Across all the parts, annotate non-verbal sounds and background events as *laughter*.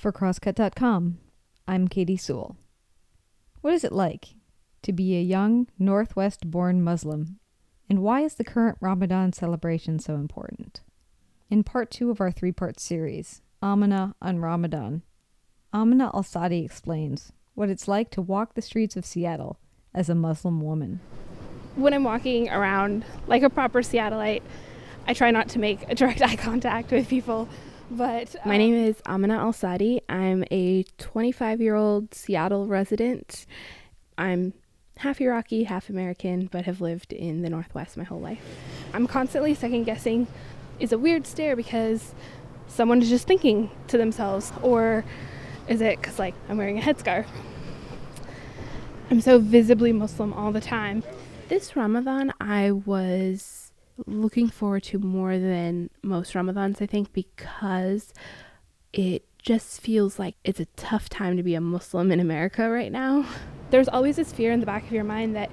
For Crosscut.com, I'm Katie Sewell. What is it like to be a young Northwest born Muslim, and why is the current Ramadan celebration so important? In part two of our three part series, Amina on Ramadan, Amina Al Sadi explains what it's like to walk the streets of Seattle as a Muslim woman. When I'm walking around like a proper Seattleite, I try not to make a direct *laughs* eye contact with people. But my name um, is Amina Al Sadi. I'm a 25 year old Seattle resident. I'm half Iraqi, half American, but have lived in the Northwest my whole life. I'm constantly second guessing is a weird stare because someone is just thinking to themselves, or is it because like I'm wearing a headscarf? I'm so visibly Muslim all the time. This Ramadan, I was looking forward to more than most Ramadans, I think, because it just feels like it's a tough time to be a Muslim in America right now. There's always this fear in the back of your mind that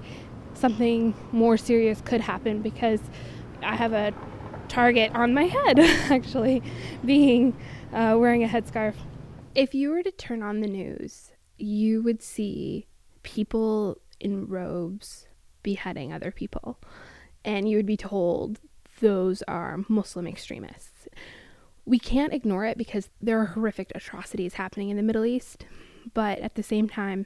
something more serious could happen because I have a target on my head, *laughs* actually, being uh, wearing a headscarf. If you were to turn on the news, you would see people in robes beheading other people, and you would be told those are Muslim extremists. We can't ignore it because there are horrific atrocities happening in the Middle East, but at the same time,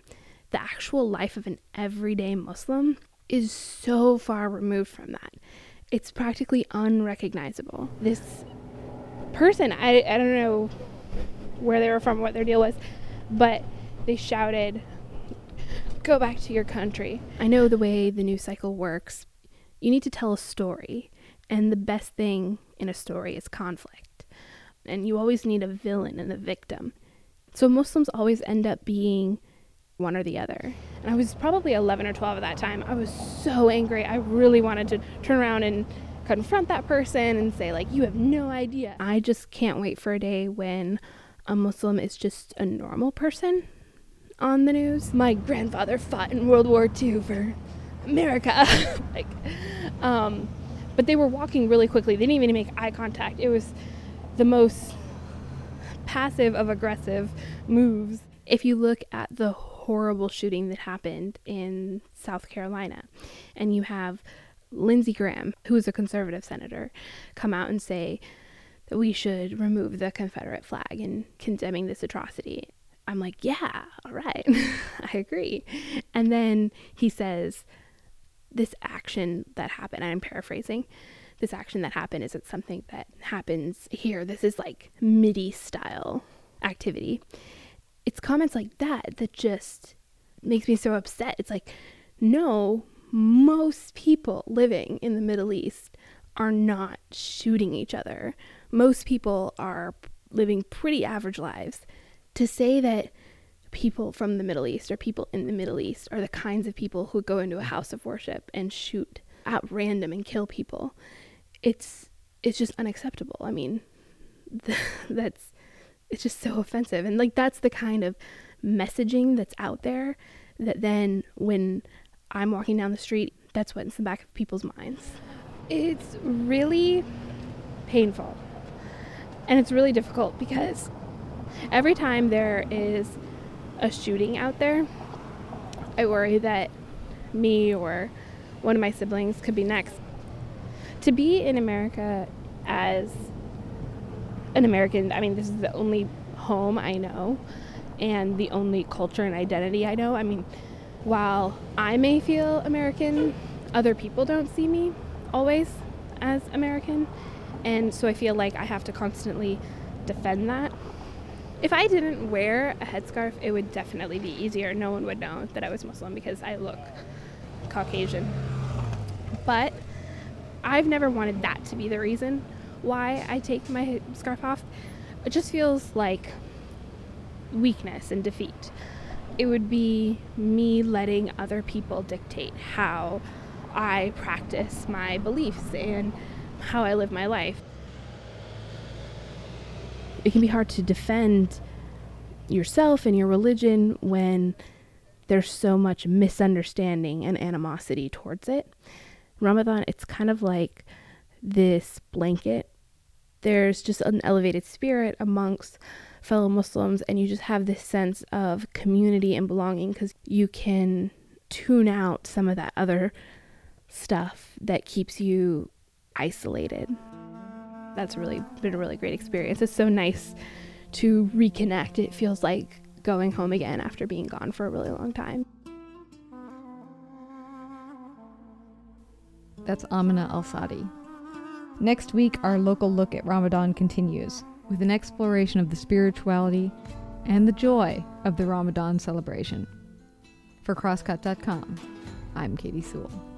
the actual life of an everyday Muslim is so far removed from that it's practically unrecognizable. This person, I, I don't know where they were from, what their deal was, but they shouted, Go back to your country. I know the way the news cycle works. You need to tell a story, and the best thing in a story is conflict. And you always need a villain and a victim. So Muslims always end up being one or the other. And I was probably 11 or 12 at that time. I was so angry. I really wanted to turn around and confront that person and say, like, you have no idea. I just can't wait for a day when a Muslim is just a normal person on the news. My grandfather fought in World War II for America. *laughs* like, um, but they were walking really quickly. They didn't even make eye contact. It was the most passive of aggressive moves. If you look at the horrible shooting that happened in South Carolina. And you have Lindsey Graham, who is a conservative senator, come out and say that we should remove the Confederate flag in condemning this atrocity. I'm like, yeah, all right, *laughs* I agree. And then he says, this action that happened, I'm paraphrasing, this action that happened isn't something that happens here. This is like Mideast style activity it's comments like that that just makes me so upset. It's like, no, most people living in the Middle East are not shooting each other. Most people are living pretty average lives. To say that people from the Middle East or people in the Middle East are the kinds of people who go into a house of worship and shoot at random and kill people, it's it's just unacceptable. I mean, *laughs* that's it's just so offensive. And like that's the kind of messaging that's out there that then when I'm walking down the street, that's what's in the back of people's minds. It's really painful. And it's really difficult because every time there is a shooting out there, I worry that me or one of my siblings could be next. To be in America as an American. I mean, this is the only home I know and the only culture and identity I know. I mean, while I may feel American, other people don't see me always as American. And so I feel like I have to constantly defend that. If I didn't wear a headscarf, it would definitely be easier. No one would know that I was Muslim because I look Caucasian. But I've never wanted that to be the reason why I take my scarf off. It just feels like weakness and defeat. It would be me letting other people dictate how I practice my beliefs and how I live my life. It can be hard to defend yourself and your religion when there's so much misunderstanding and animosity towards it. Ramadan, it's kind of like this blanket there's just an elevated spirit amongst fellow Muslims and you just have this sense of community and belonging because you can tune out some of that other stuff that keeps you isolated. That's really been a really great experience. It's so nice to reconnect. It feels like going home again after being gone for a really long time. That's Amina Al Sadi. Next week, our local look at Ramadan continues with an exploration of the spirituality and the joy of the Ramadan celebration. For Crosscut.com, I'm Katie Sewell.